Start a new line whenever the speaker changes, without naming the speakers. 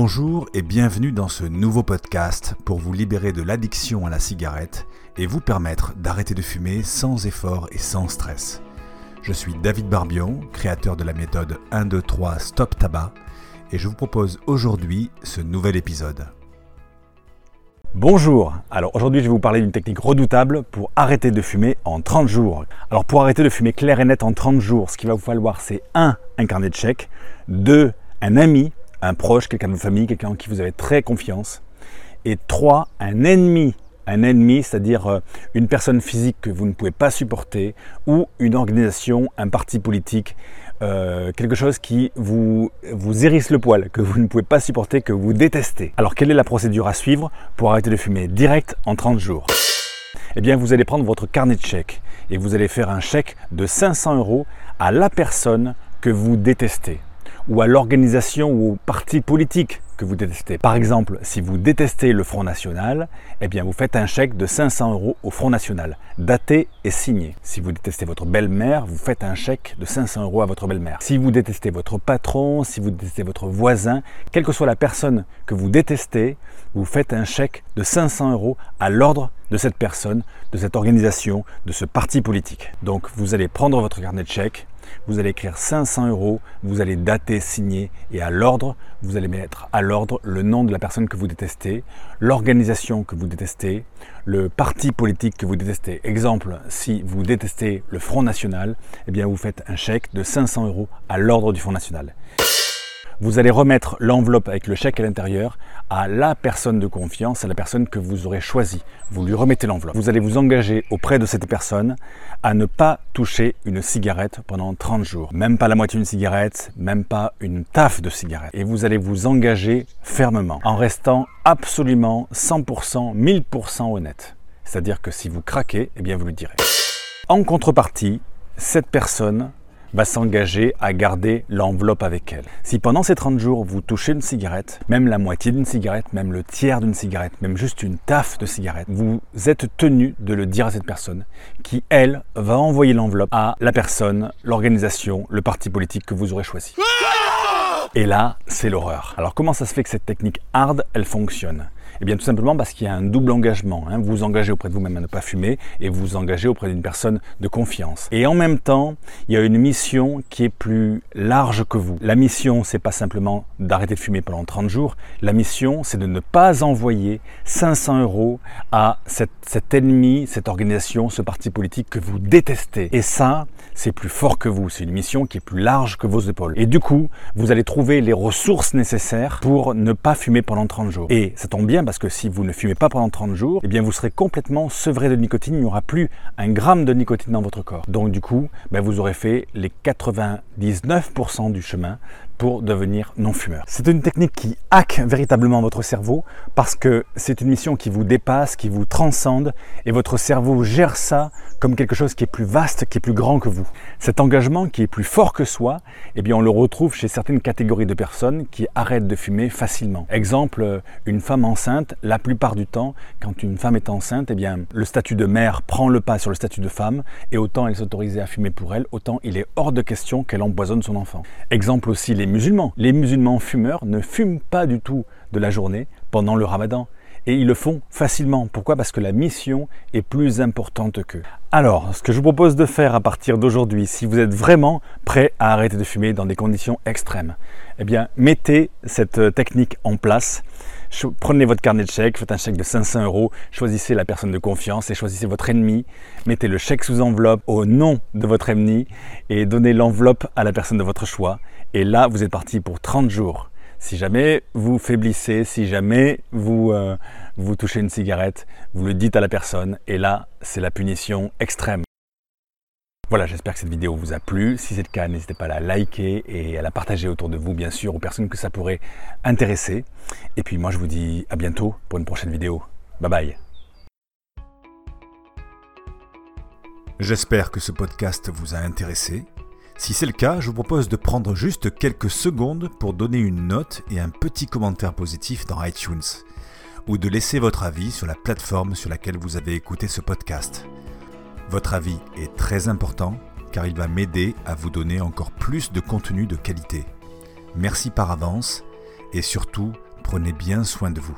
Bonjour et bienvenue dans ce nouveau podcast pour vous libérer de l'addiction à la cigarette et vous permettre d'arrêter de fumer sans effort et sans stress. Je suis David Barbion, créateur de la méthode 1, 2, 3 Stop Tabac et je vous propose aujourd'hui ce nouvel épisode.
Bonjour, alors aujourd'hui je vais vous parler d'une technique redoutable pour arrêter de fumer en 30 jours. Alors pour arrêter de fumer clair et net en 30 jours, ce qu'il va vous falloir c'est 1. un carnet de chèques, 2. un ami un proche, quelqu'un de votre famille, quelqu'un en qui vous avez très confiance. Et trois, un ennemi. Un ennemi, c'est-à-dire euh, une personne physique que vous ne pouvez pas supporter ou une organisation, un parti politique, euh, quelque chose qui vous, vous hérisse le poil, que vous ne pouvez pas supporter, que vous détestez. Alors quelle est la procédure à suivre pour arrêter de fumer direct en 30 jours? Eh bien vous allez prendre votre carnet de chèques et vous allez faire un chèque de 500 euros à la personne que vous détestez ou à l'organisation ou au parti politique que vous détestez. Par exemple, si vous détestez le Front National, eh bien vous faites un chèque de 500 euros au Front National, daté et signé. Si vous détestez votre belle-mère, vous faites un chèque de 500 euros à votre belle-mère. Si vous détestez votre patron, si vous détestez votre voisin, quelle que soit la personne que vous détestez, vous faites un chèque de 500 euros à l'ordre de cette personne, de cette organisation, de ce parti politique. Donc vous allez prendre votre carnet de chèques, vous allez écrire 500 euros, vous allez dater, signer et à l'ordre, vous allez mettre à l'ordre le nom de la personne que vous détestez, l'organisation que vous détestez, le parti politique que vous détestez. Exemple, si vous détestez le Front National, eh vous faites un chèque de 500 euros à l'ordre du Front National vous allez remettre l'enveloppe avec le chèque à l'intérieur à la personne de confiance, à la personne que vous aurez choisie. Vous lui remettez l'enveloppe. Vous allez vous engager auprès de cette personne à ne pas toucher une cigarette pendant 30 jours. Même pas la moitié d'une cigarette, même pas une taffe de cigarette. Et vous allez vous engager fermement en restant absolument 100%, 1000% honnête. C'est-à-dire que si vous craquez, eh bien vous le direz. En contrepartie, cette personne va s'engager à garder l'enveloppe avec elle. Si pendant ces 30 jours, vous touchez une cigarette, même la moitié d'une cigarette, même le tiers d'une cigarette, même juste une taffe de cigarette, vous êtes tenu de le dire à cette personne qui, elle, va envoyer l'enveloppe à la personne, l'organisation, le parti politique que vous aurez choisi. Et là, c'est l'horreur. Alors comment ça se fait que cette technique hard, elle fonctionne? Eh bien tout simplement parce qu'il y a un double engagement. Hein. Vous vous engagez auprès de vous-même à ne pas fumer et vous vous engagez auprès d'une personne de confiance. Et en même temps, il y a une mission qui est plus large que vous. La mission, c'est pas simplement d'arrêter de fumer pendant 30 jours. La mission, c'est de ne pas envoyer 500 euros à cet ennemi, cette organisation, ce parti politique que vous détestez. Et ça, c'est plus fort que vous. C'est une mission qui est plus large que vos épaules. Et du coup, vous allez trouver les ressources nécessaires pour ne pas fumer pendant 30 jours. Et ça tombe bien parce que si vous ne fumez pas pendant 30 jours, eh bien vous serez complètement sevré de nicotine, il n'y aura plus un gramme de nicotine dans votre corps. Donc du coup, ben, vous aurez fait les 99% du chemin pour devenir non-fumeur. C'est une technique qui hack véritablement votre cerveau parce que c'est une mission qui vous dépasse, qui vous transcende et votre cerveau gère ça comme quelque chose qui est plus vaste, qui est plus grand que vous. Cet engagement qui est plus fort que soi, eh bien on le retrouve chez certaines catégories de personnes qui arrêtent de fumer facilement. Exemple, une femme enceinte, la plupart du temps, quand une femme est enceinte, eh bien le statut de mère prend le pas sur le statut de femme et autant elle s'autorise à fumer pour elle, autant il est hors de question qu'elle empoisonne son enfant. Exemple aussi les Les musulmans fumeurs ne fument pas du tout de la journée pendant le ramadan. Et ils le font facilement. Pourquoi? Parce que la mission est plus importante qu'eux. Alors, ce que je vous propose de faire à partir d'aujourd'hui, si vous êtes vraiment prêt à arrêter de fumer dans des conditions extrêmes, eh bien, mettez cette technique en place. Prenez votre carnet de chèques, faites un chèque de 500 euros, choisissez la personne de confiance et choisissez votre ennemi. Mettez le chèque sous enveloppe au nom de votre ennemi et donnez l'enveloppe à la personne de votre choix. Et là, vous êtes parti pour 30 jours. Si jamais vous faiblissez, si jamais vous, euh, vous touchez une cigarette, vous le dites à la personne et là, c'est la punition extrême. Voilà, j'espère que cette vidéo vous a plu. Si c'est le cas, n'hésitez pas à la liker et à la partager autour de vous, bien sûr, aux personnes que ça pourrait intéresser. Et puis moi, je vous dis à bientôt pour une prochaine vidéo. Bye bye.
J'espère que ce podcast vous a intéressé. Si c'est le cas, je vous propose de prendre juste quelques secondes pour donner une note et un petit commentaire positif dans iTunes, ou de laisser votre avis sur la plateforme sur laquelle vous avez écouté ce podcast. Votre avis est très important car il va m'aider à vous donner encore plus de contenu de qualité. Merci par avance et surtout, prenez bien soin de vous.